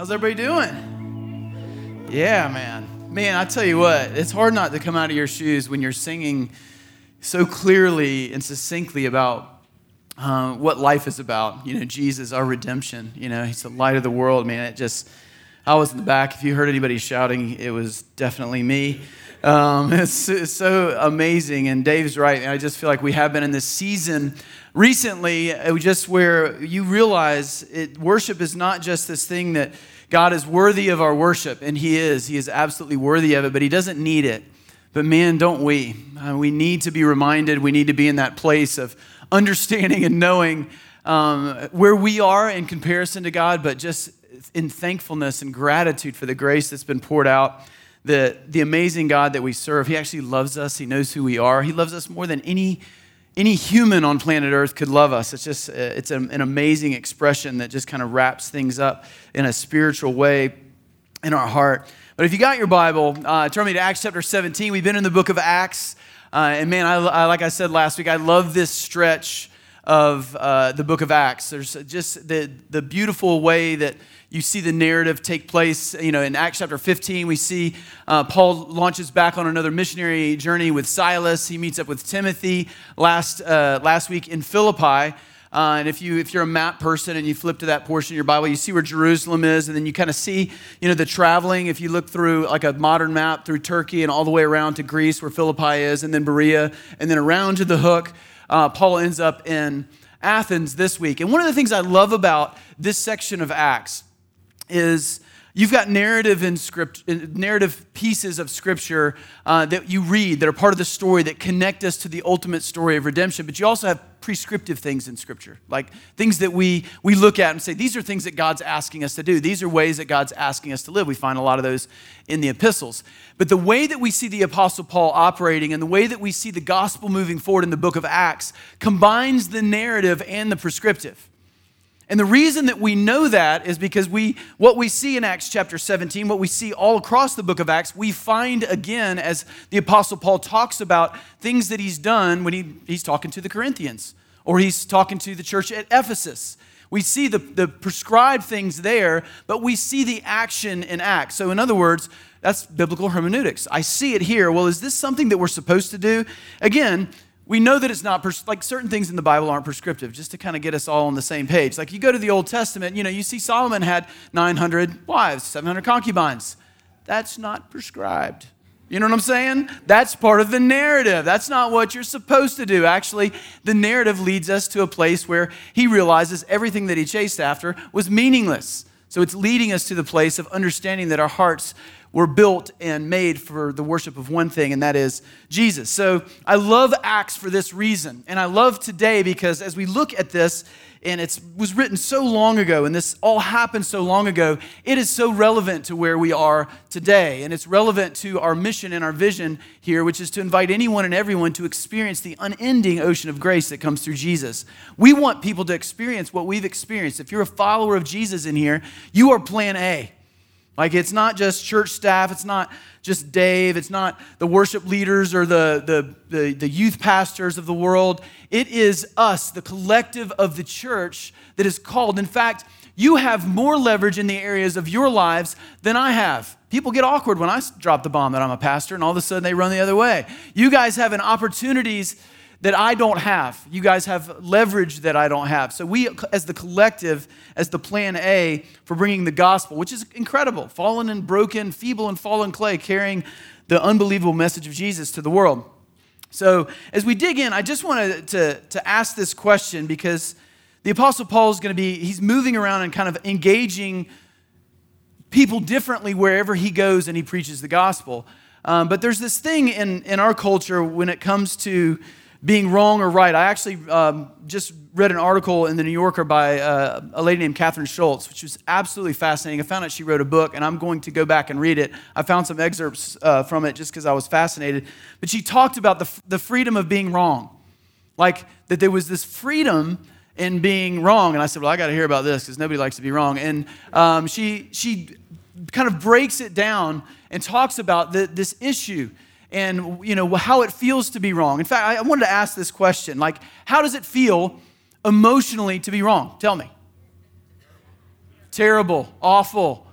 How's everybody doing? Yeah, man. Man, I tell you what, it's hard not to come out of your shoes when you're singing so clearly and succinctly about uh, what life is about. You know, Jesus, our redemption. You know, He's the light of the world, man. It just, I was in the back. If you heard anybody shouting, it was definitely me. Um, it's, it's, so amazing. And Dave's right. I just feel like we have been in this season recently, just where you realize it, worship is not just this thing that God is worthy of our worship, and He is. He is absolutely worthy of it, but He doesn't need it. But man, don't we? Uh, we need to be reminded, we need to be in that place of understanding and knowing um, where we are in comparison to God, but just in thankfulness and gratitude for the grace that's been poured out the, the amazing God that we serve. He actually loves us. He knows who we are. He loves us more than any, any human on planet Earth could love us. It's just uh, it's an amazing expression that just kind of wraps things up in a spiritual way in our heart. But if you got your Bible, uh, turn me to Acts chapter 17. We've been in the book of Acts. Uh, and man, I, I, like I said last week, I love this stretch of uh, the book of Acts. There's just the, the beautiful way that you see the narrative take place. You know, in Acts chapter 15, we see uh, Paul launches back on another missionary journey with Silas. He meets up with Timothy last, uh, last week in Philippi. Uh, and if, you, if you're a map person and you flip to that portion of your Bible, you see where Jerusalem is, and then you kind of see, you know, the traveling. If you look through like a modern map through Turkey and all the way around to Greece, where Philippi is, and then Berea, and then around to the hook, uh, Paul ends up in Athens this week. And one of the things I love about this section of Acts is you've got narrative in script narrative pieces of scripture uh, that you read that are part of the story that connect us to the ultimate story of redemption but you also have prescriptive things in scripture. Like things that we we look at and say these are things that god's asking us to do. These are ways that god's asking us to live. We find a lot of those in the epistles. But the way that we see the apostle paul operating and the way that we see the gospel moving forward in the book of acts combines the narrative and the prescriptive and the reason that we know that is because we what we see in Acts chapter 17, what we see all across the book of Acts, we find again as the apostle Paul talks about things that he's done when he, he's talking to the Corinthians or he's talking to the church at Ephesus. We see the, the prescribed things there, but we see the action in Acts. So, in other words, that's biblical hermeneutics. I see it here. Well, is this something that we're supposed to do? Again, we know that it's not pers- like certain things in the Bible aren't prescriptive, just to kind of get us all on the same page. Like you go to the Old Testament, you know, you see Solomon had 900 wives, 700 concubines. That's not prescribed. You know what I'm saying? That's part of the narrative. That's not what you're supposed to do. Actually, the narrative leads us to a place where he realizes everything that he chased after was meaningless. So it's leading us to the place of understanding that our hearts were built and made for the worship of one thing, and that is Jesus. So I love Acts for this reason. And I love today because as we look at this, and it was written so long ago, and this all happened so long ago, it is so relevant to where we are today. And it's relevant to our mission and our vision here, which is to invite anyone and everyone to experience the unending ocean of grace that comes through Jesus. We want people to experience what we've experienced. If you're a follower of Jesus in here, you are plan A. Like it's not just church staff, it's not just Dave, it's not the worship leaders or the, the, the, the, youth pastors of the world. It is us, the collective of the church, that is called. In fact, you have more leverage in the areas of your lives than I have. People get awkward when I drop the bomb that I'm a pastor, and all of a sudden they run the other way. You guys have an opportunities that I don't have. You guys have leverage that I don't have. So, we, as the collective, as the plan A for bringing the gospel, which is incredible, fallen and broken, feeble and fallen clay, carrying the unbelievable message of Jesus to the world. So, as we dig in, I just wanted to, to ask this question because the Apostle Paul is going to be, he's moving around and kind of engaging people differently wherever he goes and he preaches the gospel. Um, but there's this thing in, in our culture when it comes to being wrong or right. I actually um, just read an article in the New Yorker by uh, a lady named Kathryn Schulz, which was absolutely fascinating. I found out she wrote a book, and I'm going to go back and read it. I found some excerpts uh, from it just because I was fascinated. But she talked about the, the freedom of being wrong, like that there was this freedom in being wrong. And I said, Well, I got to hear about this because nobody likes to be wrong. And um, she, she kind of breaks it down and talks about the, this issue and you know how it feels to be wrong. In fact, I wanted to ask this question: like, how does it feel emotionally to be wrong? Tell me. Terrible, awful,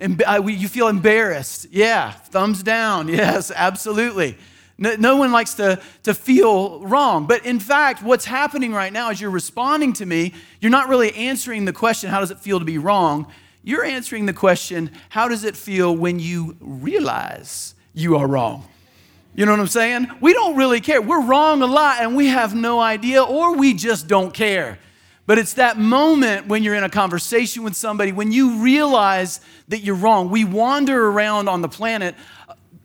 You feel embarrassed. Yeah, thumbs down. Yes, absolutely. No, one likes to, to feel wrong. But in fact, what's happening right now is you're responding to me. You're not really answering the question, how does it feel to be wrong? You're answering the question, how does it feel when you realize you are wrong? You know what I'm saying? We don't really care. We're wrong a lot and we have no idea, or we just don't care. But it's that moment when you're in a conversation with somebody, when you realize that you're wrong. We wander around on the planet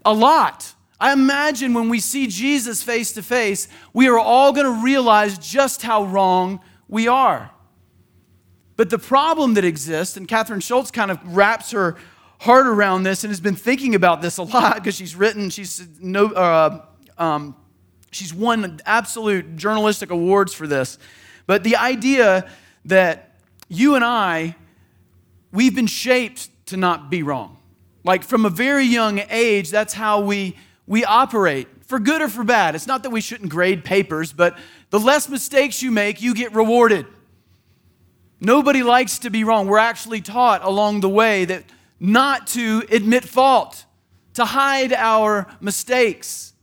a lot. I imagine when we see Jesus face to face, we are all going to realize just how wrong we are. But the problem that exists, and Kathryn Schulz kind of wraps her heart around this and has been thinking about this a lot because she's written, she's no, uh, um, she's won absolute journalistic awards for this. But the idea that you and I, we've been shaped to not be wrong. Like from a very young age, that's how we, we operate, for good or for bad. It's not that we shouldn't grade papers, but the less mistakes you make, you get rewarded. Nobody likes to be wrong. We're actually taught along the way that not to admit fault, to hide our mistakes.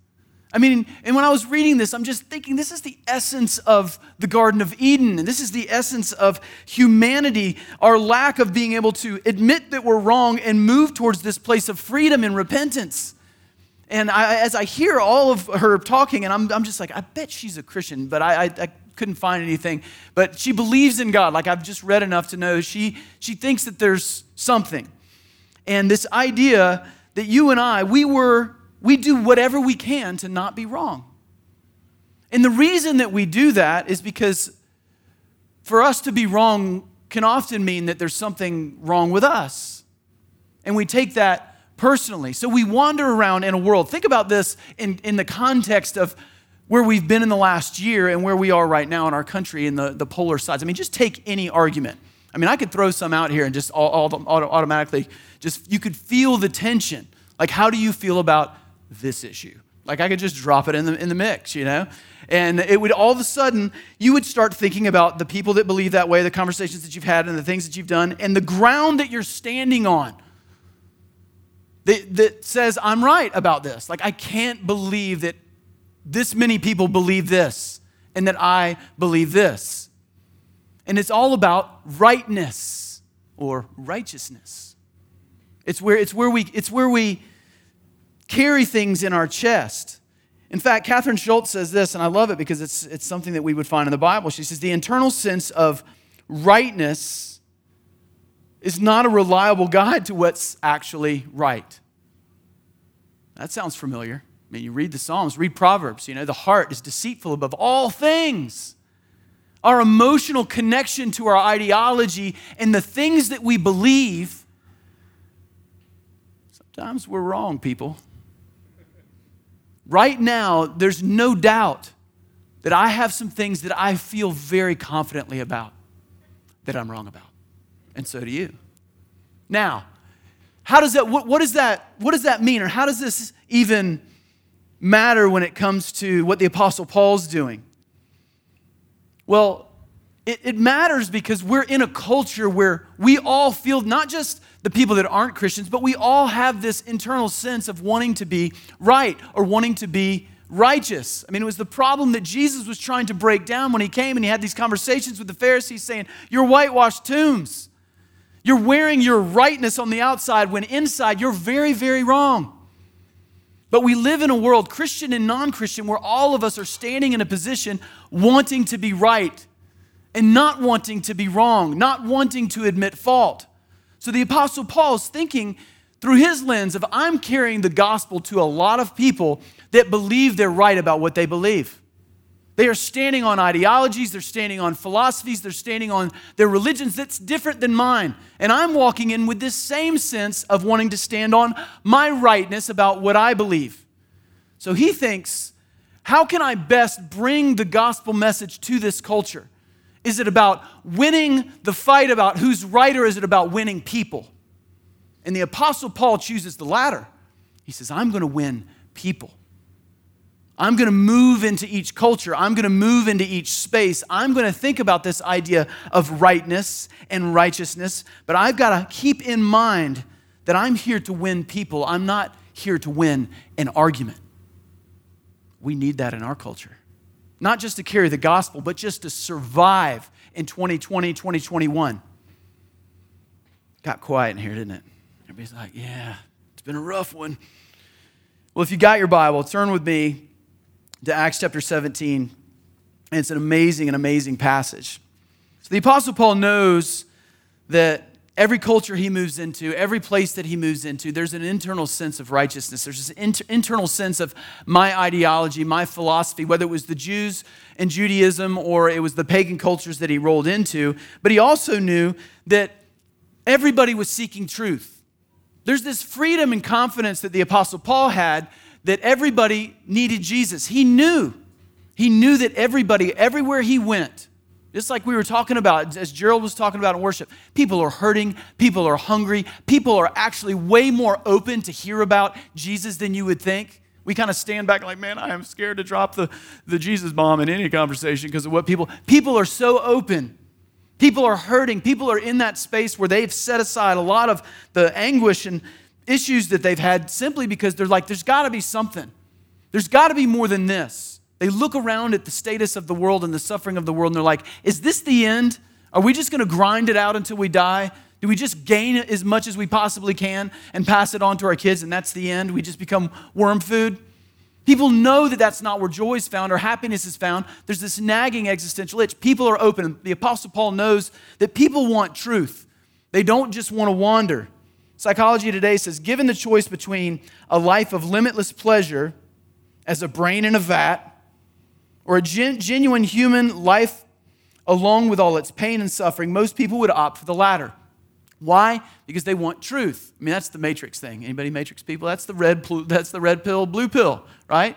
I mean, and when I was reading this, I'm just thinking this is the essence of the Garden of Eden. And this is the essence of humanity, our lack of being able to admit that we're wrong and move towards this place of freedom and repentance. And I, as I hear all of her talking, and I'm, I'm just like, I bet she's a Christian, but I, I, I couldn't find anything. But she believes in God. Like I've just read enough to know she, she thinks that there's something. And this idea that you and I, we were, we do whatever we can to not be wrong. And the reason that we do that is because for us to be wrong can often mean that there's something wrong with us. And we take that personally. So we wander around in a world. Think about this in, in the context of where we've been in the last year and where we are right now in our country in the, the polar sides. I mean, just take any argument. I mean, I could throw some out here and just all, all, automatically just, you could feel the tension. Like, how do you feel about this issue? Like, I could just drop it in the, in the mix, you know? And it would all of a sudden, you would start thinking about the people that believe that way, the conversations that you've had, and the things that you've done, and the ground that you're standing on that, that says, I'm right about this. Like, I can't believe that this many people believe this and that I believe this. And it's all about rightness or righteousness. It's where, it's where, we, it's where we carry things in our chest. In fact, Kathryn Schulz says this, and I love it because it's, it's something that we would find in the Bible. She says, The internal sense of rightness is not a reliable guide to what's actually right. That sounds familiar. I mean, you read the Psalms, read Proverbs, you know, the heart is deceitful above all things. Our emotional connection to our ideology and the things that we believe, sometimes we're wrong, people. Right now, there's no doubt that I have some things that I feel very confidently about that I'm wrong about. And so do you. Now, how does that, what, what, does that, what does that mean? Or how does this even matter when it comes to what the Apostle Paul's doing? Well, it, it, matters because we're in a culture where we all feel, not just the people that aren't Christians, but we all have this internal sense of wanting to be right or wanting to be righteous. I mean, it was the problem that Jesus was trying to break down when he came and he had these conversations with the Pharisees saying, You're whitewashed tombs. You're wearing your rightness on the outside when inside you're very, very wrong. But we live in a world, Christian and non Christian, where all of us are standing in a position wanting to be right and not wanting to be wrong, not wanting to admit fault. So the Apostle Paul is thinking through his lens of I'm carrying the gospel to a lot of people that believe they're right about what they believe. They are standing on ideologies, they're standing on philosophies, they're standing on their religions that's different than mine. And I'm walking in with this same sense of wanting to stand on my rightness about what I believe. So he thinks, how can I best bring the gospel message to this culture? Is it about winning the fight about who's right, or is it about winning people? And the Apostle Paul chooses the latter. He says, I'm going to win people. I'm going to move into each culture. I'm going to move into each space. I'm going to think about this idea of rightness and righteousness, but I've got to keep in mind that I'm here to win people. I'm not here to win an argument. We need that in our culture. Not just to carry the gospel, but just to survive in 2020, 2021. Got quiet in here, didn't it? Everybody's like, yeah, it's been a rough one. Well, if you got your Bible, turn with me to Acts chapter 17. And it's an amazing and amazing passage. So the Apostle Paul knows that every culture he moves into, every place that he moves into, there's an internal sense of righteousness. There's this inter- internal sense of my ideology, my philosophy, whether it was the Jews and Judaism or it was the pagan cultures that he rolled into. But he also knew that everybody was seeking truth. There's this freedom and confidence that the Apostle Paul had that everybody needed Jesus. He knew. He knew that everybody, everywhere he went, just like we were talking about, as Gerald was talking about in worship, people are hurting, people are hungry, people are actually way more open to hear about Jesus than you would think. We kind of stand back like, man, I am scared to drop the, the Jesus bomb in any conversation because of what people, people are so open. People are hurting. People are in that space where they've set aside a lot of the anguish and issues that they've had simply because they're like, there's got to be something. There's got to be more than this. They look around at the status of the world and the suffering of the world and they're like, is this the end? Are we just going to grind it out until we die? Do we just gain as much as we possibly can and pass it on to our kids and that's the end? We just become worm food? People know that that's not where joy is found or happiness is found. There's this nagging existential itch. People are open. The Apostle Paul knows that people want truth, they don't just want to wander. Psychology Today says given the choice between a life of limitless pleasure as a brain in a vat or a gen- genuine human life along with all its pain and suffering, most people would opt for the latter. Why? Because they want truth. I mean, that's the matrix thing. Anybody matrix people? That's the red pl- that's the red pill, blue pill, right?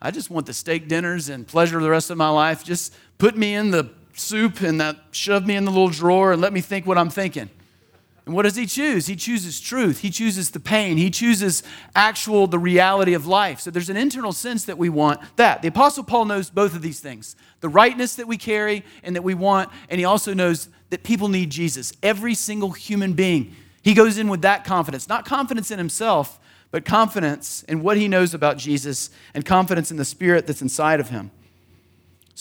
I just want the steak dinners and pleasure the rest of my life. Just put me in the soup and that shove me in the little drawer and let me think what I'm thinking. And what does he choose? He chooses truth. He chooses the pain. He chooses actual, the reality of life. So there's an internal sense that we want that. The Apostle Paul knows both of these things the rightness that we carry and that we want, and he also knows that people need Jesus. Every single human being. He goes in with that confidence, not confidence in himself, but confidence in what he knows about Jesus and confidence in the spirit that's inside of him.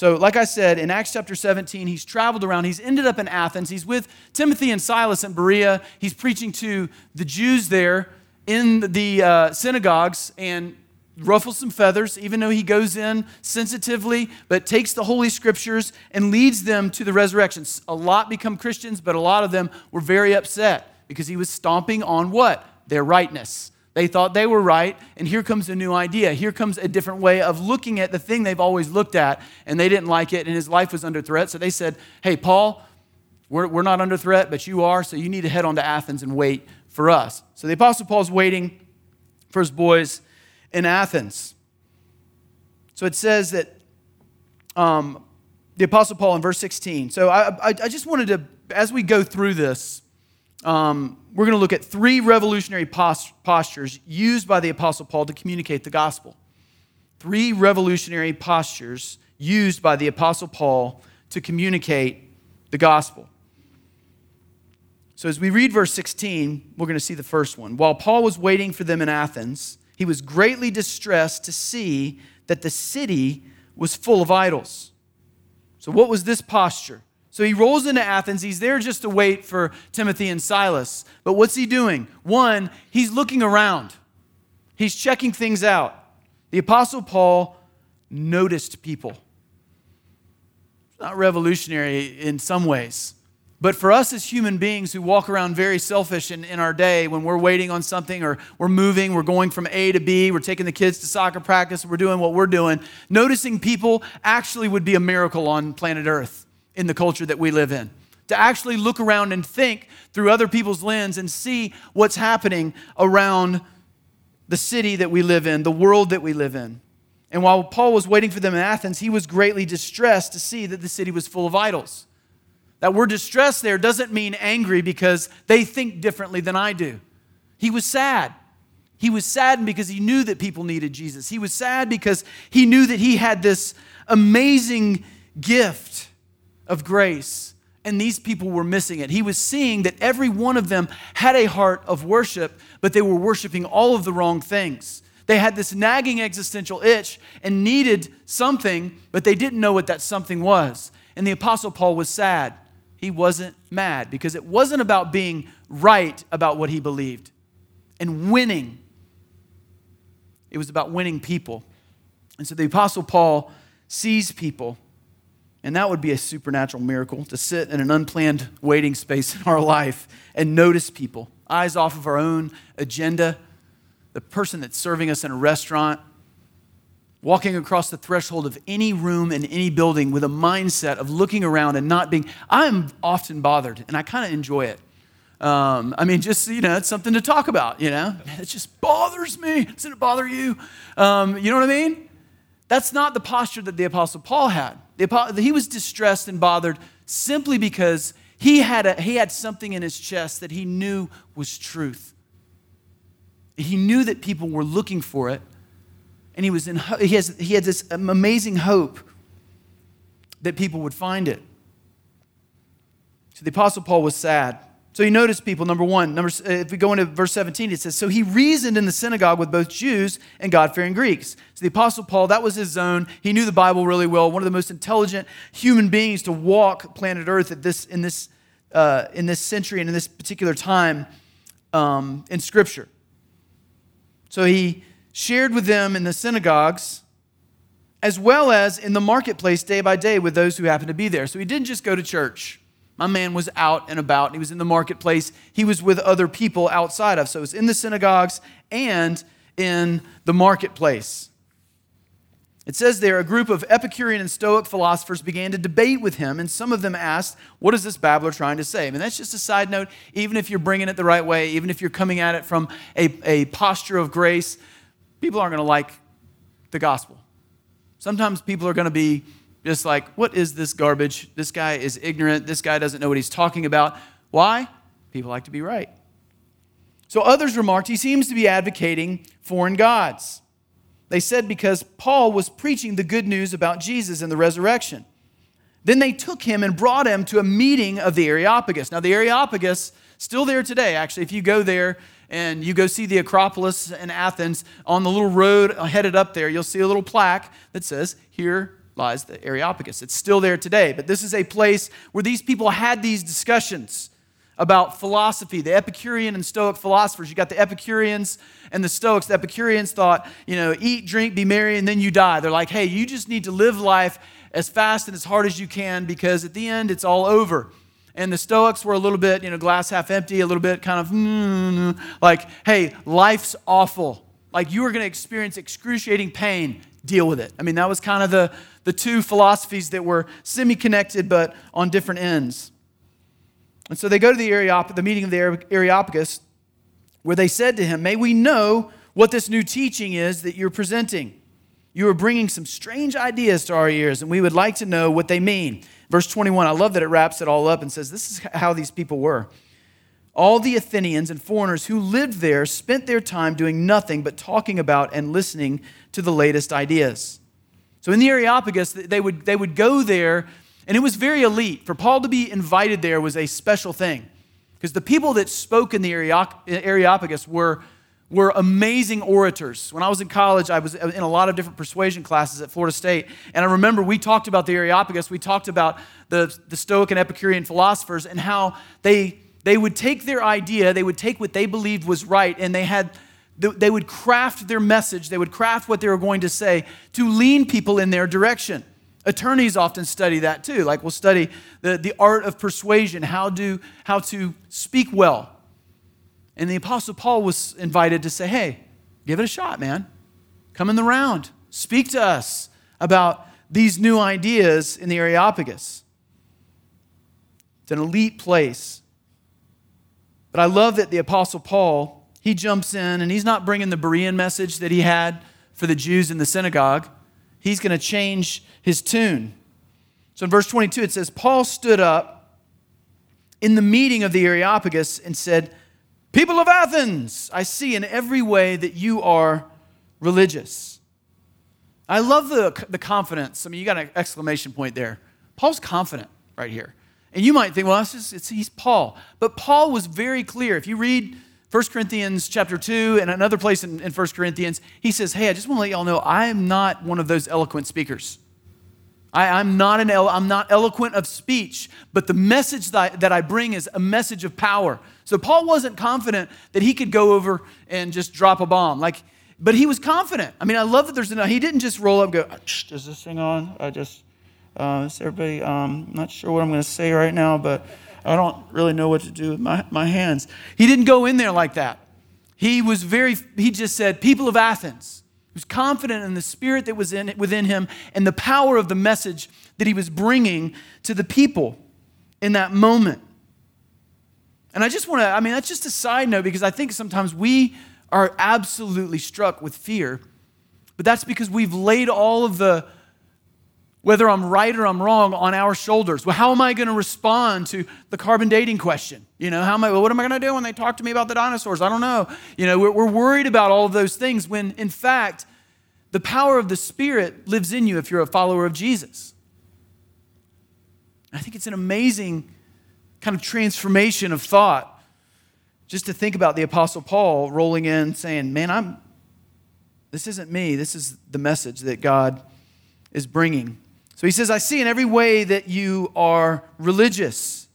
So, like I said, in Acts chapter 17, he's traveled around. He's ended up in Athens. He's with Timothy and Silas in Berea. He's preaching to the Jews there in the uh, synagogues and ruffles some feathers, even though he goes in sensitively, but takes the Holy Scriptures and leads them to the resurrection. A lot become Christians, but a lot of them were very upset because he was stomping on what? Their rightness. They thought they were right, and here comes a new idea. Here comes a different way of looking at the thing they've always looked at, and they didn't like it, and his life was under threat. So they said, Hey, Paul, we're, we're not under threat, but you are, so you need to head on to Athens and wait for us. So the Apostle Paul's waiting for his boys in Athens. So it says that um, the Apostle Paul in verse 16. So I, I, I just wanted to, as we go through this, um, we're going to look at three revolutionary postures used by the Apostle Paul to communicate the gospel. Three revolutionary postures used by the Apostle Paul to communicate the gospel. So, as we read verse 16, we're going to see the first one. While Paul was waiting for them in Athens, he was greatly distressed to see that the city was full of idols. So, what was this posture? So he rolls into Athens. He's there just to wait for Timothy and Silas. But what's he doing? One, he's looking around, he's checking things out. The Apostle Paul noticed people. It's not revolutionary in some ways. But for us as human beings who walk around very selfish in, in our day, when we're waiting on something or we're moving, we're going from A to B, we're taking the kids to soccer practice, we're doing what we're doing, noticing people actually would be a miracle on planet Earth in the culture that we live in. To actually look around and think through other people's lens and see what's happening around the city that we live in, the world that we live in. And while Paul was waiting for them in Athens, he was greatly distressed to see that the city was full of idols. That word distressed there doesn't mean angry because they think differently than I do. He was sad. He was saddened because he knew that people needed Jesus. He was sad because he knew that he had this amazing gift of grace and these people were missing it. He was seeing that every one of them had a heart of worship, but they were worshiping all of the wrong things. They had this nagging existential itch and needed something, but they didn't know what that something was. And the Apostle Paul was sad. He wasn't mad because it wasn't about being right about what he believed and winning, it was about winning people. And so the Apostle Paul sees people and that would be a supernatural miracle to sit in an unplanned waiting space in our life and notice people, eyes off of our own agenda, the person that's serving us in a restaurant, walking across the threshold of any room in any building with a mindset of looking around and not being. I'm often bothered, and I kind of enjoy it. Um, I mean, just, you know, it's something to talk about, you know? It just bothers me. Doesn't it bother you? Um, you know what I mean? That's not the posture that the Apostle Paul had. He was distressed and bothered simply because he had, a, he had something in his chest that he knew was truth. He knew that people were looking for it, and he, was in, he, has, he had this amazing hope that people would find it. So the Apostle Paul was sad. So you notice people, number one, number, uh, if we go into verse 17, it says, So he reasoned in the synagogue with both Jews and God fearing Greeks. So the Apostle Paul, that was his zone. He knew the Bible really well, one of the most intelligent human beings to walk planet Earth at this, in, this, uh, in this century and in this particular time um, in Scripture. So he shared with them in the synagogues as well as in the marketplace day by day with those who happened to be there. So he didn't just go to church. My man was out and about. He was in the marketplace. He was with other people outside of. So it was in the synagogues and in the marketplace. It says there a group of Epicurean and Stoic philosophers began to debate with him, and some of them asked, What is this babbler trying to say? I mean, that's just a side note. Even if you're bringing it the right way, even if you're coming at it from a, a posture of grace, people aren't going to like the gospel. Sometimes people are going to be just like, what is this garbage? This guy is ignorant. This guy doesn't know what he's talking about. Why? People like to be right. So others remarked, he seems to be advocating foreign gods. They said because Paul was preaching the good news about Jesus and the resurrection. Then they took him and brought him to a meeting of the Areopagus. Now, the Areopagus, still there today, actually. If you go there and you go see the Acropolis in Athens, on the little road headed up there, you'll see a little plaque that says, Here lies the Areopagus. It's still there today, but this is a place where these people had these discussions about philosophy, the Epicurean and Stoic philosophers. You got the Epicureans and the Stoics. The Epicureans thought, you know, eat, drink, be merry, and then you die. They're like, hey, you just need to live life as fast and as hard as you can because at the end it's all over. And the Stoics were a little bit, you know, glass half empty, a little bit kind of mm, like, hey, life's awful. Like you are going to experience excruciating pain. Deal with it. I mean, that was kind of the, the two philosophies that were semi connected but on different ends. And so they go to the, Areop- the meeting of the Areopagus where they said to him, May we know what this new teaching is that you're presenting. You are bringing some strange ideas to our ears, and we would like to know what they mean. Verse 21, I love that it wraps it all up and says, This is how these people were. All the Athenians and foreigners who lived there spent their time doing nothing but talking about and listening to the latest ideas. So in the Areopagus, they would, they would go there, and it was very elite. For Paul to be invited there was a special thing. Because the people that spoke in the Areopagus were, were amazing orators. When I was in college, I was in a lot of different persuasion classes at Florida State. And I remember we talked about the Areopagus, we talked about the, the Stoic and Epicurean philosophers and how they, they would take their idea, they would take what they believed was right, and they had they would craft their message, they would craft what they were going to say to lean people in their direction. Attorneys often study that too. Like we'll study the, the art of persuasion, how, do, how to speak well. And the Apostle Paul was invited to say, hey, give it a shot, man. Come in the round. Speak to us about these new ideas in the Areopagus. It's an elite place. But I love that the Apostle Paul he jumps in and he's not bringing the Berean message that he had for the Jews in the synagogue. He's going to change his tune. So in verse 22, it says, Paul stood up in the meeting of the Areopagus and said, People of Athens, I see in every way that you are religious. I love the, the confidence. I mean, you got an exclamation point there. Paul's confident right here. And you might think, well, that's just, it's, he's Paul. But Paul was very clear. If you read 1 Corinthians chapter 2 and another place in, in 1 Corinthians, he says, hey, I just want to let y'all know I'm not one of those eloquent speakers. I, am not an I'm not eloquent of speech, but the message that I, that I bring is a message of power. So Paul wasn't confident that he could go over and just drop a bomb. Like, but he was confident. I mean, I love that there's no, he didn't just roll up and go, does this thing on? I just, uh, everybody, um, not sure what I'm going to say right now, but I don't really know what to do with my, my hands. He didn't go in there like that. He was very, he just said, people of Athens. He was confident in the spirit that was in, within him and the power of the message that he was bringing to the people in that moment. And I just want to, I mean, that's just a side note because I think sometimes we are absolutely struck with fear, but that's because we've laid all of the, whether I'm right or I'm wrong, on our shoulders. Well, how am I going to respond to the carbon dating question? You know, how am I, what am I going to do when they talk to me about the dinosaurs? I don't know. You know, we're, we're worried about all of those things when, in fact, the power of the Spirit lives in you if you're a follower of Jesus. I think it's an amazing kind of transformation of thought just to think about the Apostle Paul rolling in saying, Man, I'm, this isn't me. This is the message that God is bringing. So he says, I see in every way that you are religious.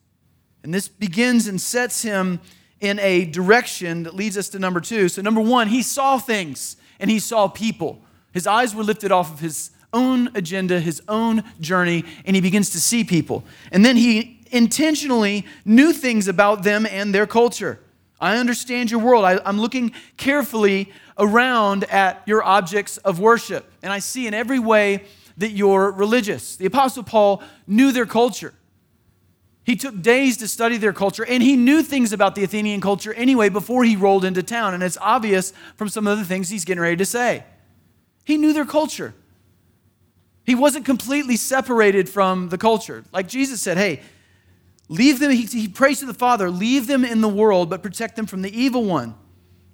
And this begins and sets him in a direction that leads us to number two. So, number one, he saw things and he saw people. His eyes were lifted off of his own agenda, his own journey, and he begins to see people. And then he intentionally knew things about them and their culture. I understand your world. I, am looking carefully around at your objects of worship, and I see in every way that you're religious. The Apostle Paul knew their culture. He took days to study their culture, and he knew things about the Athenian culture anyway before he rolled into town. And it's obvious from some of the things he's getting ready to say. He knew their culture. He wasn't completely separated from the culture. Like Jesus said, hey, Leave them, he, he prays to the Father, leave them in the world, but protect them from the evil one.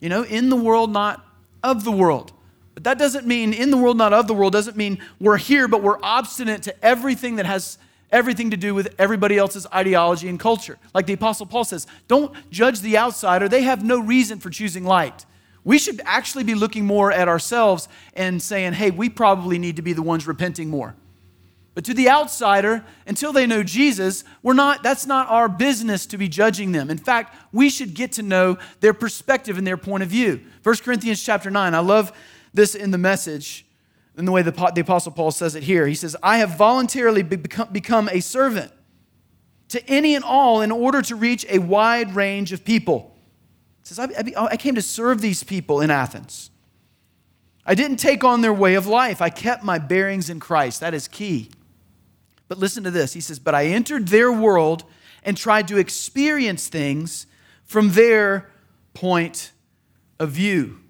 You know, in the world, not of the world. But that doesn't mean in the world, not of the world, doesn't mean we're here, but we're obstinate to everything that has everything to do with everybody else's ideology and culture. Like the Apostle Paul says, don't judge the outsider. They have no reason for choosing light. We should actually be looking more at ourselves and saying, hey, we probably need to be the ones repenting more. But to the outsider, until they know Jesus, we're not, that's not our business to be judging them. In fact, we should get to know their perspective and their point of view. 1 Corinthians chapter 9, I love this in the message, in the way the, the Apostle Paul says it here. He says, I have voluntarily become, a servant to any and all in order to reach a wide range of people. He says, I, oh, I came to serve these people in Athens. I didn't take on their way of life. I kept my bearings in Christ. That is key. But listen to this. He says, But I entered their world and tried to experience things from their point of view.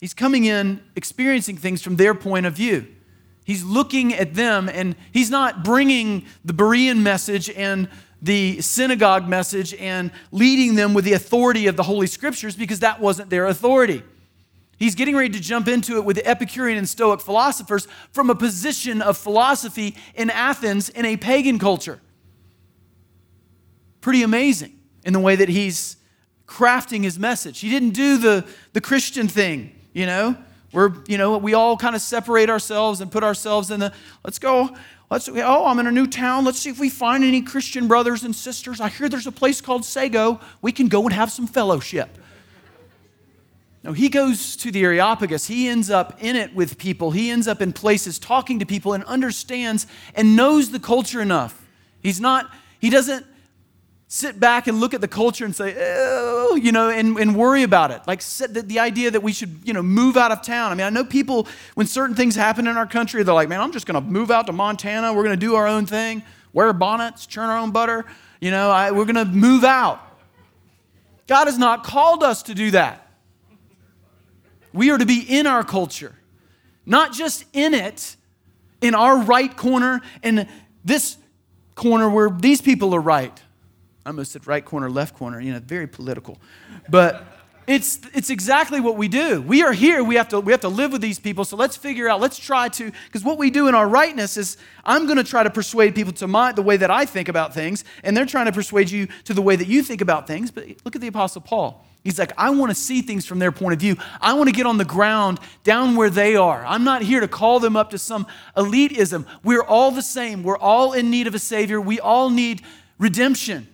He's coming in, experiencing things from their point of view. He's looking at them and he's not bringing the Berean message and the synagogue message and leading them with the authority of the Holy Scriptures because that wasn't their authority. He's getting ready to jump into it with the Epicurean and Stoic philosophers from a position of philosophy in Athens in a pagan culture. Pretty amazing in the way that he's crafting his message. He didn't do the, the Christian thing, you know, we're, you know, we all kind of separate ourselves and put ourselves in the, let's go, let's, oh, I'm in a new town. Let's see if we find any Christian brothers and sisters. I hear there's a place called Sago. We can go and have some fellowship. No, he goes to the Areopagus. He ends up in it with people. He ends up in places talking to people and understands and knows the culture enough. He's not, he doesn't sit back and look at the culture and say, oh, you know, and, and worry about it. Like the, the idea that we should, you know, move out of town. I mean, I know people, when certain things happen in our country, they're like, man, I'm just going to move out to Montana. We're going to do our own thing, wear bonnets, churn our own butter. You know, I, we're going to move out. God has not called us to do that. We are to be in our culture, not just in it, in our right corner, in this corner where these people are right. I almost said right corner, left corner, you know, very political. But It's, it's exactly what we do. We are here. We have, to, we have to live with these people. So let's figure out, let's try to, because what we do in our rightness is I'm going to try to persuade people to my, the way that I think about things, and they're trying to persuade you to the way that you think about things. But look at the Apostle Paul. He's like, I want to see things from their point of view. I want to get on the ground down where they are. I'm not here to call them up to some elitism. We're all the same. We're all in need of a Savior. We all need redemption.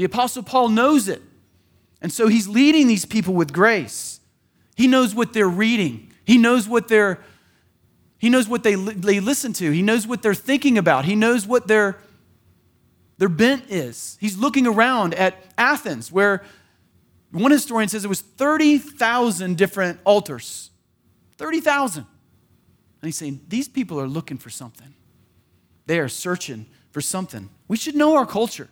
The Apostle Paul knows it. And so he's leading these people with grace. He knows what they're reading. He knows what they're he knows what they, they listen to. He knows what they're thinking about. He knows what their, their bent is. He's looking around at Athens, where one historian says it was 30,000 different altars. 30,000. And he's saying, these people are looking for something. They are searching for something. We should know our culture.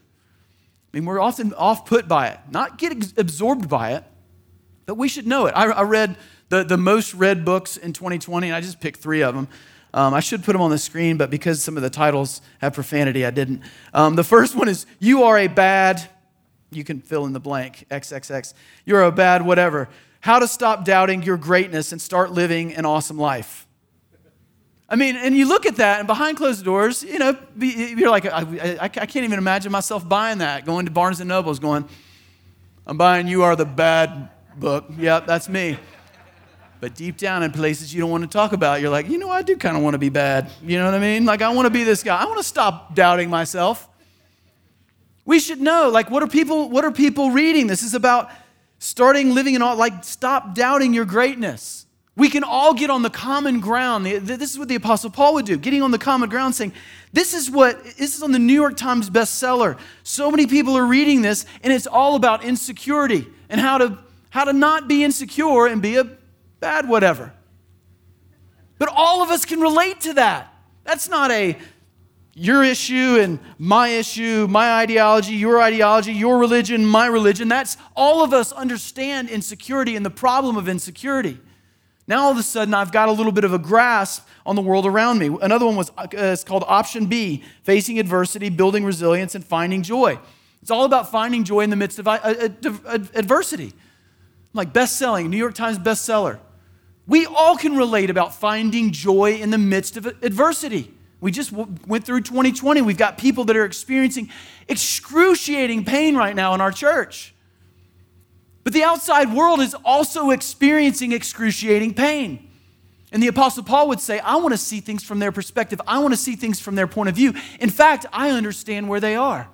Mean, we're often off put by it, not get absorbed by it, but we should know it. I, I read the, the most read books in 2020, and I just picked three of them. Um, I should put them on the screen, but because some of the titles have profanity, I didn't. Um, the first one is You Are a Bad, you can fill in the blank, XXX. You're a bad whatever. How to Stop Doubting Your Greatness and Start Living an Awesome Life. I mean, and you look at that, and behind closed doors, you know, you're like, I, I, I, can't even imagine myself buying that, going to Barnes and Nobles, going, I'm buying You Are the Bad book. Yep, that's me. But deep down in places you don't want to talk about, you're like, you know, I do kind of want to be bad. You know what I mean? Like, I want to be this guy. I want to stop doubting myself. We should know, like, what are people, what are people reading? This is about starting living in all, like, stop doubting your greatness. We can all get on the common ground. This is what the Apostle Paul would do, getting on the common ground saying, This is what, this is on the New York Times bestseller. So many people are reading this, and it's all about insecurity and how to, how to not be insecure and be a bad whatever. But all of us can relate to that. That's not a your issue and my issue, my ideology, your ideology, your religion, my religion. That's all of us understand insecurity and the problem of insecurity. Now all of a sudden, I've got a little bit of a grasp on the world around me. Another one was uh, it's called Option B Facing Adversity, Building Resilience, and Finding Joy. It's all about finding joy in the midst of uh, uh, adversity. Like best selling, New York Times bestseller. We all can relate about finding joy in the midst of adversity. We just went through 2020. We've got people that are experiencing excruciating pain right now in our church. But the outside world is also experiencing excruciating pain. And the Apostle Paul would say, I want to see things from their perspective. I want to see things from their point of view. In fact, I understand where they are.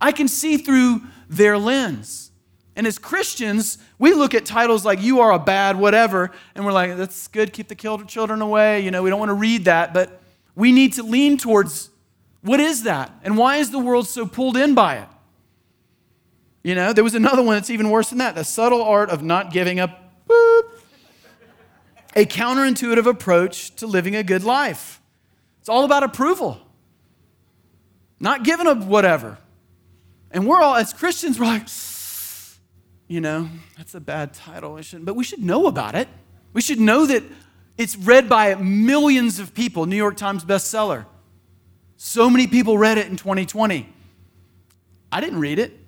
I can see through their lens. And as Christians, we look at titles like You Are a Bad Whatever, and we're like, That's good, keep the children away. You know, we don't want to read that. But we need to lean towards what is that? And why is the world so pulled in by it? You know, there was another one that's even worse than that the subtle art of not giving up. Boop. A counterintuitive approach to living a good life. It's all about approval, not giving up whatever. And we're all, as Christians, we're like, you know, that's a bad title. But we should know about it. We should know that it's read by millions of people, New York Times bestseller. So many people read it in 2020. I didn't read it.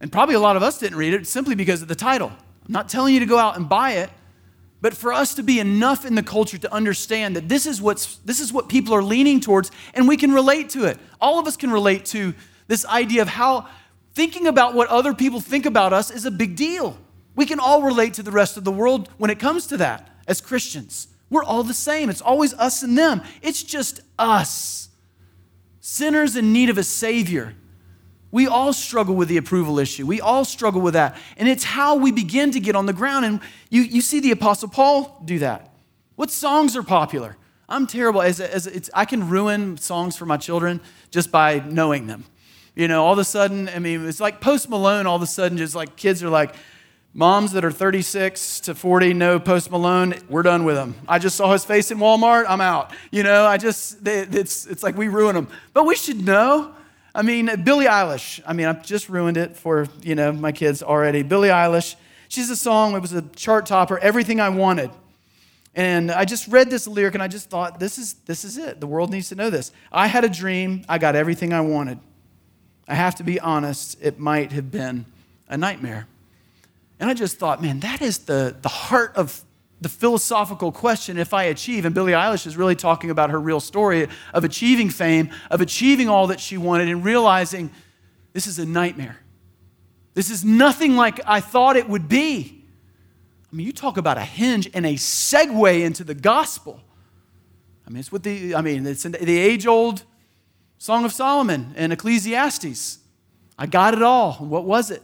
And probably a lot of us didn't read it simply because of the title. I'm not telling you to go out and buy it, but for us to be enough in the culture to understand that this is, what's, this is what people are leaning towards and we can relate to it. All of us can relate to this idea of how thinking about what other people think about us is a big deal. We can all relate to the rest of the world when it comes to that as Christians. We're all the same. It's always us and them. It's just us. Sinners in need of a Savior we all struggle with the approval issue. We all struggle with that. And it's how we begin to get on the ground. And you, you see the Apostle Paul do that. What songs are popular? I'm terrible. As, as I can ruin songs for my children just by knowing them. You know, all of a sudden, I mean, it's like Post Malone, all of a sudden, just like kids are like, moms that are 36 to 40 know Post Malone, we're done with him. I just saw his face in Walmart, I'm out. You know, I just, it's, it's like we ruin them. But we should know I mean, Billie Eilish. I mean, I've just ruined it for, you know, my kids already. Billie Eilish. She's a song, it was a chart topper, Everything I Wanted. And I just read this lyric and I just thought, this is, this is it. The world needs to know this. I had a dream, I got everything I wanted. I have to be honest, it might have been a nightmare. And I just thought, man, that is the, the heart of the philosophical question if I achieve. And Billie Eilish is really talking about her real story of achieving fame, of achieving all that she wanted, and realizing this is a nightmare. This is nothing like I thought it would be. I mean, you talk about a hinge and a segue into the gospel. I mean, it's what the, I mean, it's the age old Song of Solomon and Ecclesiastes. I got it all. What was it?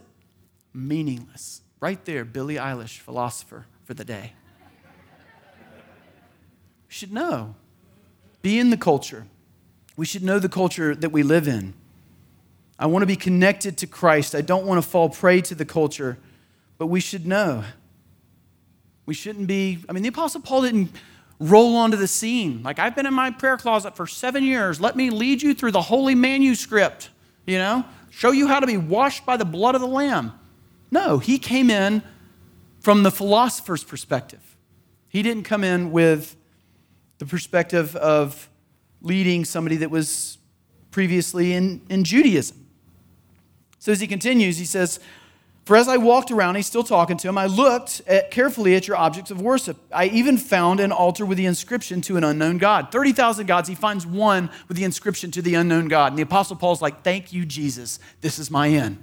Meaningless. Right there, Billie Eilish, philosopher for the day. Should know. Be in the culture. We should know the culture that we live in. I want to be connected to Christ. I don't want to fall prey to the culture, but we should know. We shouldn't be, I mean, the Apostle Paul didn't roll onto the scene. Like, I've been in my prayer closet for seven years. Let me lead you through the holy manuscript, you know, show you how to be washed by the blood of the Lamb. No, he came in from the philosopher's perspective. He didn't come in with the perspective of leading somebody that was previously in, in Judaism. So as he continues, he says, For as I walked around, he's still talking to him, I looked at, carefully at your objects of worship. I even found an altar with the inscription to an unknown God. 30,000 gods, he finds one with the inscription to the unknown God. And the Apostle Paul's like, Thank you, Jesus. This is my end.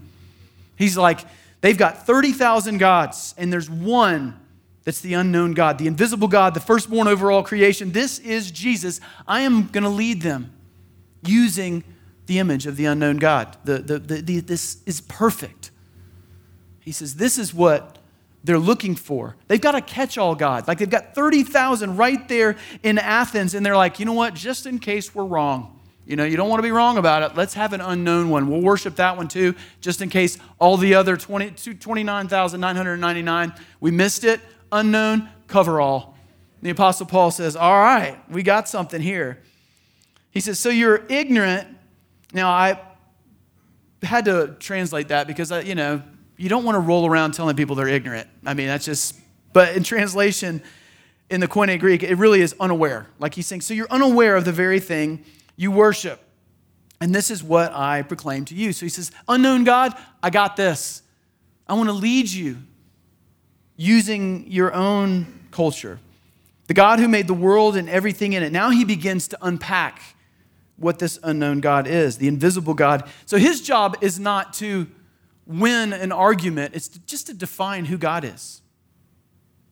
He's like, They've got 30,000 gods, and there's one that's the unknown God, the invisible God, the firstborn over all creation. This is Jesus. I am going to lead them using the image of the unknown God. The, the, the, this is perfect. He says, This is what they're looking for. They've got a catch all God. Like they've got 30,000 right there in Athens, and they're like, you know what? Just in case we're wrong, you know, you don't want to be wrong about it. Let's have an unknown one. We'll worship that one too, just in case all the other 20, 29,999, we missed it. Unknown, cover all. The Apostle Paul says, All right, we got something here. He says, So you're ignorant. Now, I had to translate that because, I, you know, you don't want to roll around telling people they're ignorant. I mean, that's just, but in translation, in the Koine Greek, it really is unaware. Like he's saying, So you're unaware of the very thing you worship. And this is what I proclaim to you. So he says, Unknown God, I got this. I want to lead you using your own culture. The God who made the world and everything in it. Now he begins to unpack what this unknown God is, the invisible God. So his job is not to win an argument, it's just to define who God is.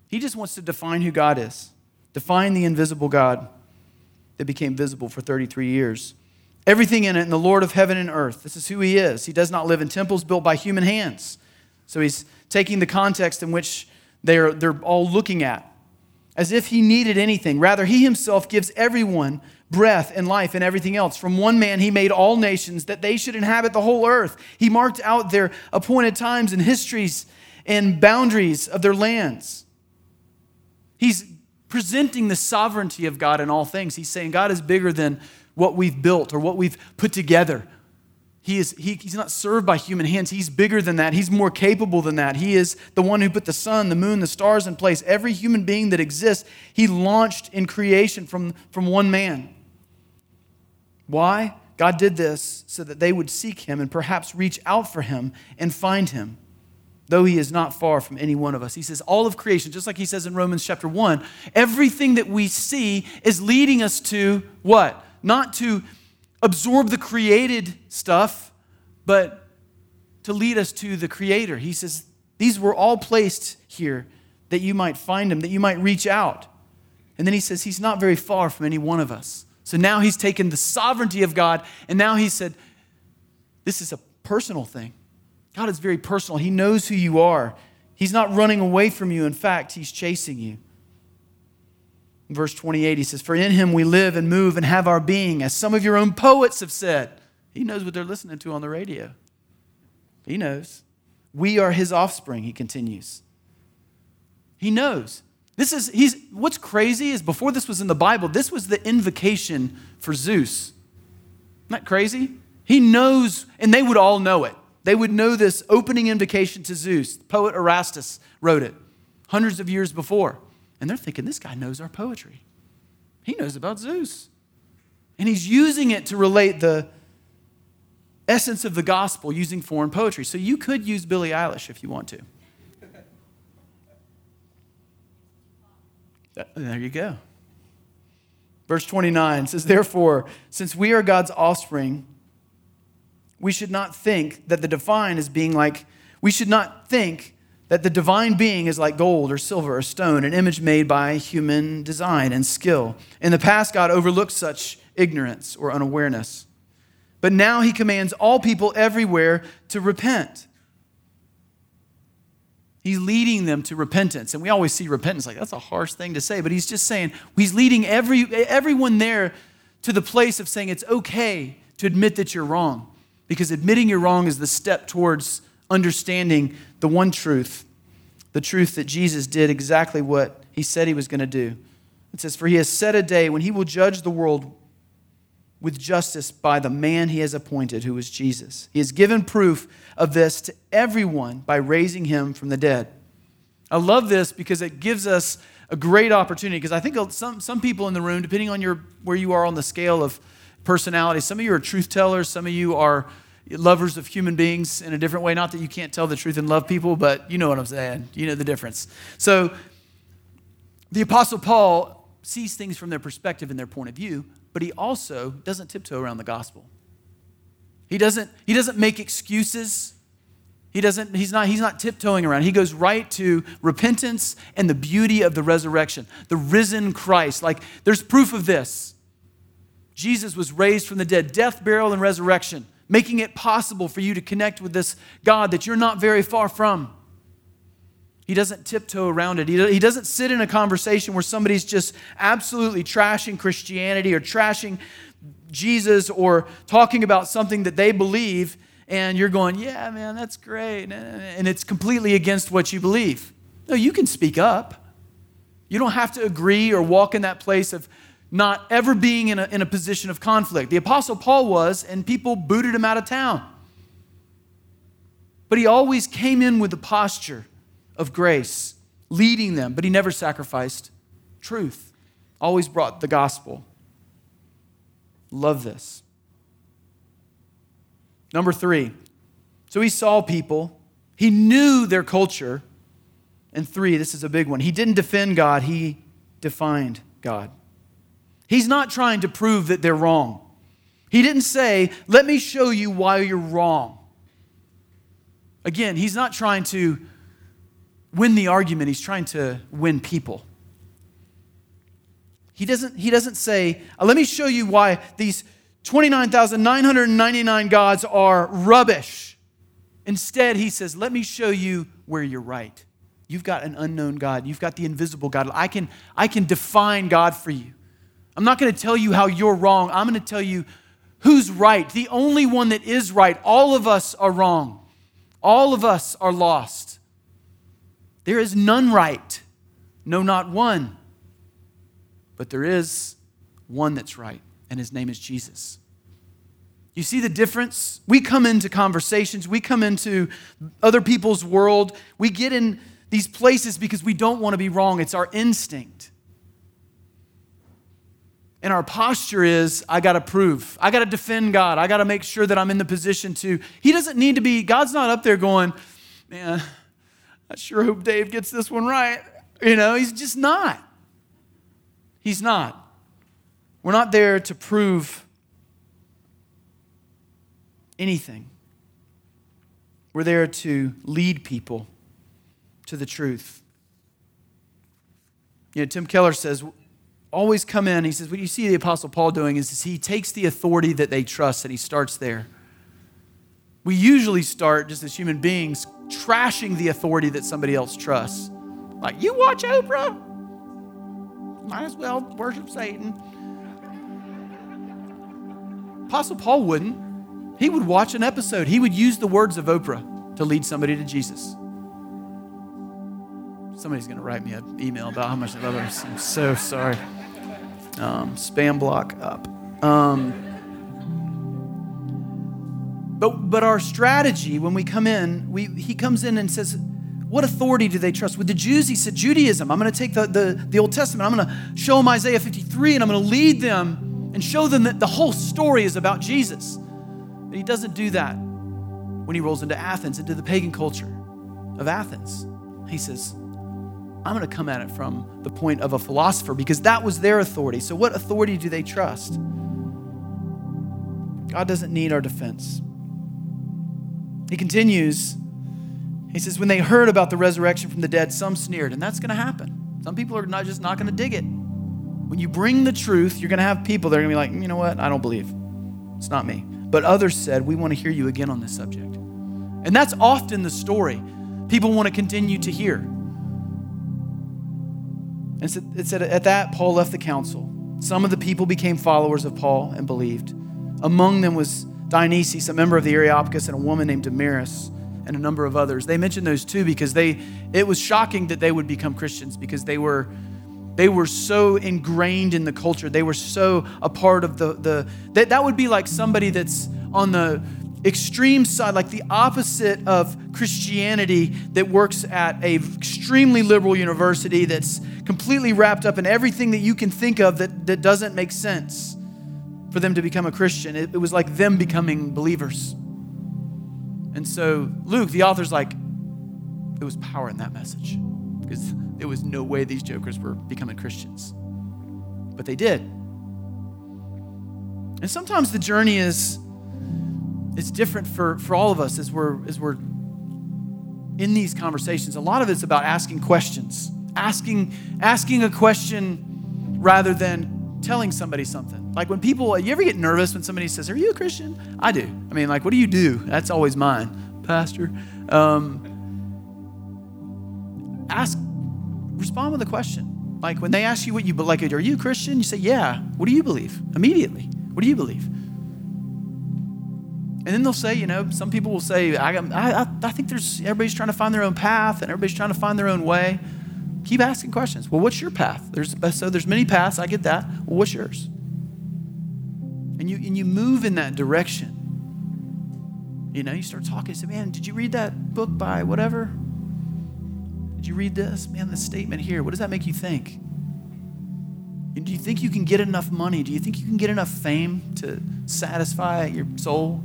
He just wants to define who God is, define the invisible God that became visible for 33 years. Everything in it, and the Lord of heaven and earth. This is who he is. He does not live in temples built by human hands. So he's taking the context in which they're, they're all looking at as if he needed anything. Rather, he himself gives everyone breath and life and everything else. From one man, he made all nations that they should inhabit the whole earth. He marked out their appointed times and histories and boundaries of their lands. He's presenting the sovereignty of God in all things. He's saying God is bigger than what we've built or what we've put together. He is, he, he's not served by human hands. He's bigger than that. He's more capable than that. He is the one who put the sun, the moon, the stars in place. Every human being that exists, he launched in creation from, from one man. Why? God did this so that they would seek him and perhaps reach out for him and find him though he is not far from any one of us. He says, all of creation, just like he says in Romans chapter 1, everything that we see is leading us to what? Not to absorb the created stuff, but to lead us to the Creator. He says, these were all placed here that you might find him, that you might reach out. And then he says, he's not very far from any one of us. So now he's taken the sovereignty of God, and now he said, this is a personal thing. God is very personal. He knows who you are. He's not running away from you. In fact, He's chasing you. Verse 28, he says, For in Him we live and move and have our being, as some of your own poets have said. He knows what they're listening to on the radio. He knows. We are His offspring, he continues. He knows. This is, he's, what's crazy is before this was in the Bible, this was the invocation for Zeus. Isn't that crazy? He knows, and they would all know it. They would know this opening invocation to Zeus. Poet Erastus wrote it hundreds of years before. And they're thinking, this guy knows our poetry. He knows about Zeus. And he's using it to relate the essence of the gospel using foreign poetry. So you could use Billie Eilish if you want to. Uh, there you go. Verse 29 says, Therefore, since we are God's offspring, we should not think that the divine is being like, we should not think that the divine being is like gold or silver or stone, an image made by human design and skill. In the past, God overlooked such ignorance or unawareness. But now he commands all people everywhere to repent. He's leading them to repentance. And we always see repentance like that's a harsh thing to say, but he's just saying he's leading every, everyone there to the place of saying it's okay to admit that you're wrong. Because admitting you're wrong is the step towards understanding the one truth, the truth that Jesus did exactly what he said he was going to do. It says, For he has set a day when he will judge the world with justice by the man he has appointed, who is Jesus. He has given proof of this to everyone by raising him from the dead. I love this because it gives us a great opportunity because I think some, some people in the room, depending on your, where you are on the scale of personality, some of you are truth tellers, some of you are lovers of human beings in a different way. Not that you can't tell the truth and love people, but you know what I'm saying. You know the difference. So the Apostle Paul sees things from their perspective and their point of view, but he also doesn't tiptoe around the gospel. He doesn't, he doesn't make excuses. He doesn't, he's not, he's not tiptoeing around. He goes right to repentance and the beauty of the resurrection, the risen Christ. Like, there's proof of this. Jesus was raised from the dead, death, burial, and resurrection making it possible for you to connect with this God that you're not very far from. He doesn't tiptoe around it. He doesn't sit in a conversation where somebody's just absolutely trashing Christianity or trashing Jesus or talking about something that they believe, and you're going, Yeah, man, that's great. And it's completely against what you believe. No, you can speak up. You don't have to agree or walk in that place of not ever being in a, in a position of conflict. The Apostle Paul was, and people booted him out of town. But he always came in with the posture of grace, leading them, but he never sacrificed truth, always brought the gospel. Love this. Number three, so he saw people, he knew their culture. And three, this is a big one, he didn't defend God, he defined God. He's not trying to prove that they're wrong. He didn't say, Let me show you why you're wrong. Again, he's not trying to win the argument, he's trying to win people. He doesn't, he doesn't say, uh, Let me show you why these 29,999 gods are rubbish. Instead, he says, Let me show you where you're right. You've got an unknown God. You've got the invisible God. I can, I can define God for you. I'm not going to tell you how you're wrong. I'm going to tell you who's right. The only one that is right. All of us are wrong. All of us are lost. There is none right. No, not one. But there is one that's right, and his name is Jesus. You see the difference? We come into conversations, we come into other people's world, we get in these places because we don't want to be wrong. It's our instinct. And our posture is, I got to prove. I got to defend God. I got to make sure that I'm in the position to. He doesn't need to be, God's not up there going, man, I sure hope Dave gets this one right. You know, he's just not. He's not. We're not there to prove anything. We're there to lead people to the truth. You know, Tim Keller says, always come in. He says, What you see the Apostle Paul doing is he takes the authority that they trust and he starts there. We usually start, just as human beings, trashing the authority that somebody else trusts. Like, you watch Oprah? Might as well worship Satan. Apostle Paul wouldn't. He would watch an episode, he would use the words of Oprah to lead somebody to Jesus. Somebody's going to write me an email about how much I love her. I'm so sorry. Um, spam block up. Um, but, but our strategy when we come in, we, he comes in and says, What authority do they trust? With the Jews, he said, Judaism. I'm going to take the, the, the Old Testament, I'm going to show them Isaiah 53, and I'm going to lead them and show them that the whole story is about Jesus. But he doesn't do that when he rolls into Athens, into the pagan culture of Athens. He says, I'm going to come at it from the point of a philosopher because that was their authority. So, what authority do they trust? God doesn't need our defense. He continues, he says, When they heard about the resurrection from the dead, some sneered, and that's going to happen. Some people are not just not going to dig it. When you bring the truth, you're going to have people that are going to be like, you know what? I don't believe. It's not me. But others said, We want to hear you again on this subject. And that's often the story people want to continue to hear. And it said, At that, Paul left the council. Some of the people became followers of Paul and believed. Among them was Dionysius, a member of the Areopagus, and a woman named Damaris, and a number of others. They mentioned those two because they it was shocking that they would become Christians because they were they were so ingrained in the culture. They were so a part of the the that, that would be like somebody that's on the extreme side, like the opposite of Christianity that works at a extremely liberal university that's completely wrapped up in everything that you can think of that, that doesn't make sense for them to become a Christian. It, it was like them becoming believers. And so Luke, the author's like, there was power in that message because there was no way these jokers were becoming Christians. But they did. And sometimes the journey is it's different for, for all of us as we're as we're in these conversations. A lot of it's about asking questions. Asking, asking a question rather than telling somebody something. Like when people, you ever get nervous when somebody says, Are you a Christian? I do. I mean, like, what do you do? That's always mine, Pastor. Um, ask, respond with a question. Like when they ask you what you believe, like, are you a Christian? You say, Yeah. What do you believe? Immediately. What do you believe? And then they'll say, you know, some people will say, I, I, I think there's, everybody's trying to find their own path and everybody's trying to find their own way. Keep asking questions. Well, what's your path? There's, uh, so there's many paths. I get that. Well, what's yours? And you, and you move in that direction. You know, you start talking. Say, man, did you read that book by whatever? Did you read this? Man, this statement here, what does that make you think? Do you think you can get enough money? Do you think you can get enough fame to satisfy your soul?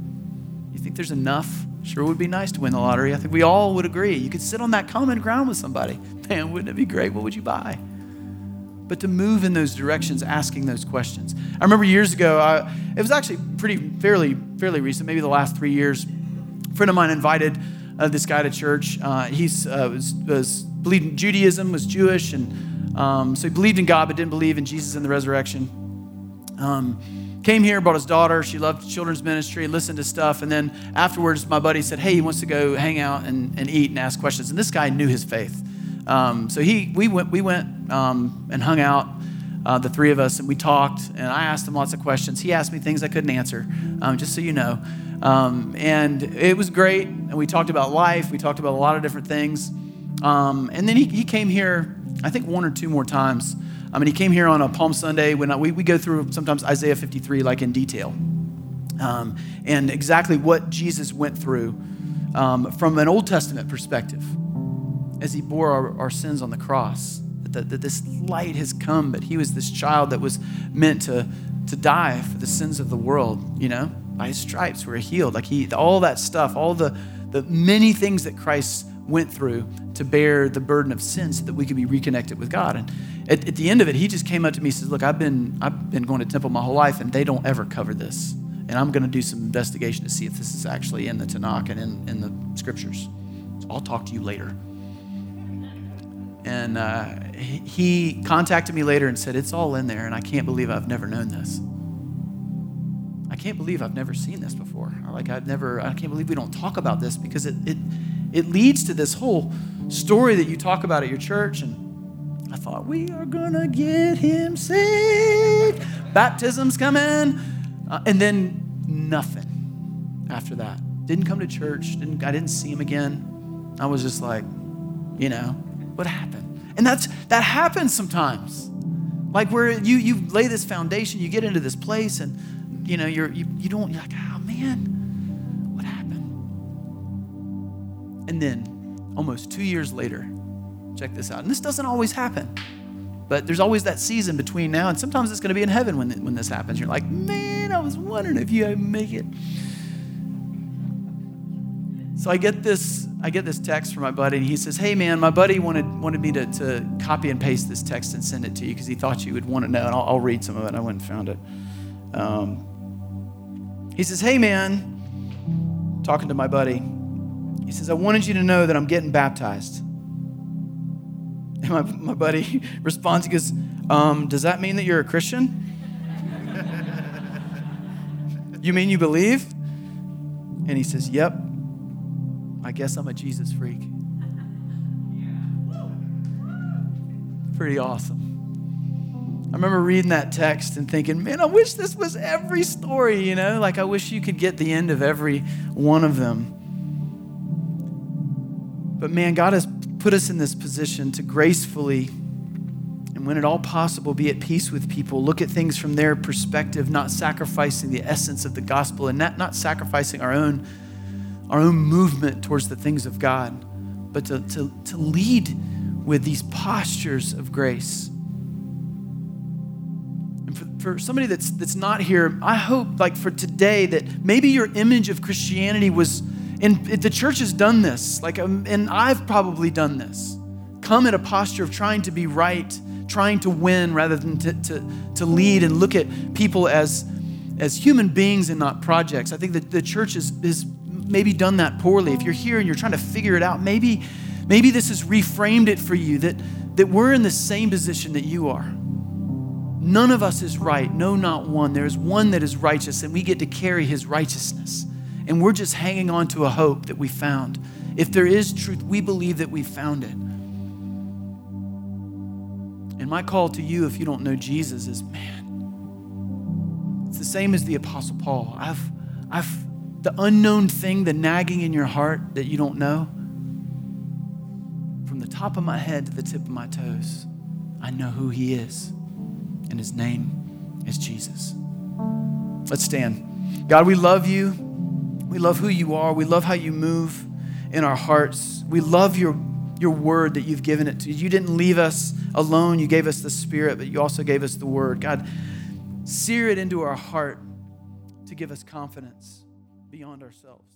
You think there's enough? Sure would be nice to win the lottery. I think we all would agree. You could sit on that common ground with somebody. Man, wouldn't it be great? What would you buy? But to move in those directions, asking those questions. I remember years ago, I, it was actually pretty fairly fairly recent, maybe the last three years. A friend of mine invited uh, this guy to church. Uh, he's uh, was, was believed in Judaism, was Jewish, and um, so he believed in God but didn't believe in Jesus and the resurrection. Um, came here, brought his daughter. She loved children's ministry, listened to stuff. And then afterwards, my buddy said, Hey, he wants to go hang out and, and eat and ask questions. And this guy knew his faith. Um, so he, we went, we went um, and hung out, uh, the three of us, and we talked. And I asked him lots of questions. He asked me things I couldn't answer, um, just so you know. Um, and it was great. And we talked about life, we talked about a lot of different things. Um, and then he, he came here, I think, one or two more times. I mean, he came here on a Palm Sunday when we, we go through sometimes Isaiah 53 like in detail. Um, and exactly what Jesus went through um, from an Old Testament perspective as he bore our, our sins on the cross. That, that, this light has come, but he was this child that was meant to, to die for the sins of the world, you know? By his stripes, we're healed. Like he, all that stuff, all the, the many things that Christ went through to bear the burden of sin so that we could be reconnected with God. And at, at the end of it, he just came up to me and says, Look, I've been, I've been going to temple my whole life, and they don't ever cover this. And I'm going to do some investigation to see if this is actually in the Tanakh and in, in the scriptures. So I'll talk to you later. And uh, he contacted me later and said, It's all in there, and I can't believe I've never known this. I can't believe I've never seen this before. Like, I've never, I can't believe we don't talk about this because it, it, it leads to this whole story that you talk about at your church. And I thought, we are going to get him saved. Baptisms come in. Uh, and then nothing after that. Didn't come to church. Didn't, I didn't see him again. I was just like, you know, what happened? And that's that happens sometimes. Like where you you lay this foundation, you get into this place, and you know you're you, you don't you're like, oh man, And then almost two years later, check this out. And this doesn't always happen, but there's always that season between now and sometimes it's going to be in heaven when, when this happens. You're like, man, I was wondering if you'd make it. So I get this, I get this text from my buddy, and he says, Hey man, my buddy wanted, wanted me to, to copy and paste this text and send it to you because he thought you would want to know. And I'll, I'll, read some of it. I went and found it. Um, he says, Hey man, talking to my buddy, he says, I wanted you to know that I'm getting baptized. And my, my buddy responds, he goes, um, Does that mean that you're a Christian? you mean you believe? And he says, Yep. I guess I'm a Jesus freak. Pretty awesome. I remember reading that text and thinking, man, I wish this was every story, you know? Like, I wish you could get the end of every one of them. But man, God has put us in this position to gracefully and when at all possible, be at peace with people. Look at things from their perspective, not sacrificing the essence of the gospel and not, not sacrificing our own our own movement towards the things of God, but to, to, to lead with these postures of grace. And for, for somebody that's, that's not here, I hope, like for today, that maybe your image of Christianity was, and the church has done this, like, um, and I've probably done this. Come in a posture of trying to be right, trying to win rather than to, to, to lead and look at people as, as human beings and not projects. I think that the church has, is maybe done that poorly, if you're here and you're trying to figure it out, maybe, maybe this has reframed it for you that, that we're in the same position that you are. None of us is right. No, not one. There is one that is righteous, and we get to carry his righteousness. And we're just hanging on to a hope that we found. If there is truth, we believe that we found it. And my call to you, if you don't know Jesus, is man, it's the same as the Apostle Paul. I've, I've the unknown thing, the nagging in your heart that you don't know, from the top of my head to the tip of my toes, I know who He is, and His name is Jesus. Let's stand. God, we love you. We love who you are. We love how you move in our hearts. We love your, your word that you've given it to. You didn't leave us alone. You gave us the Spirit, but you also gave us the word. God, sear it into our heart to give us confidence beyond ourselves.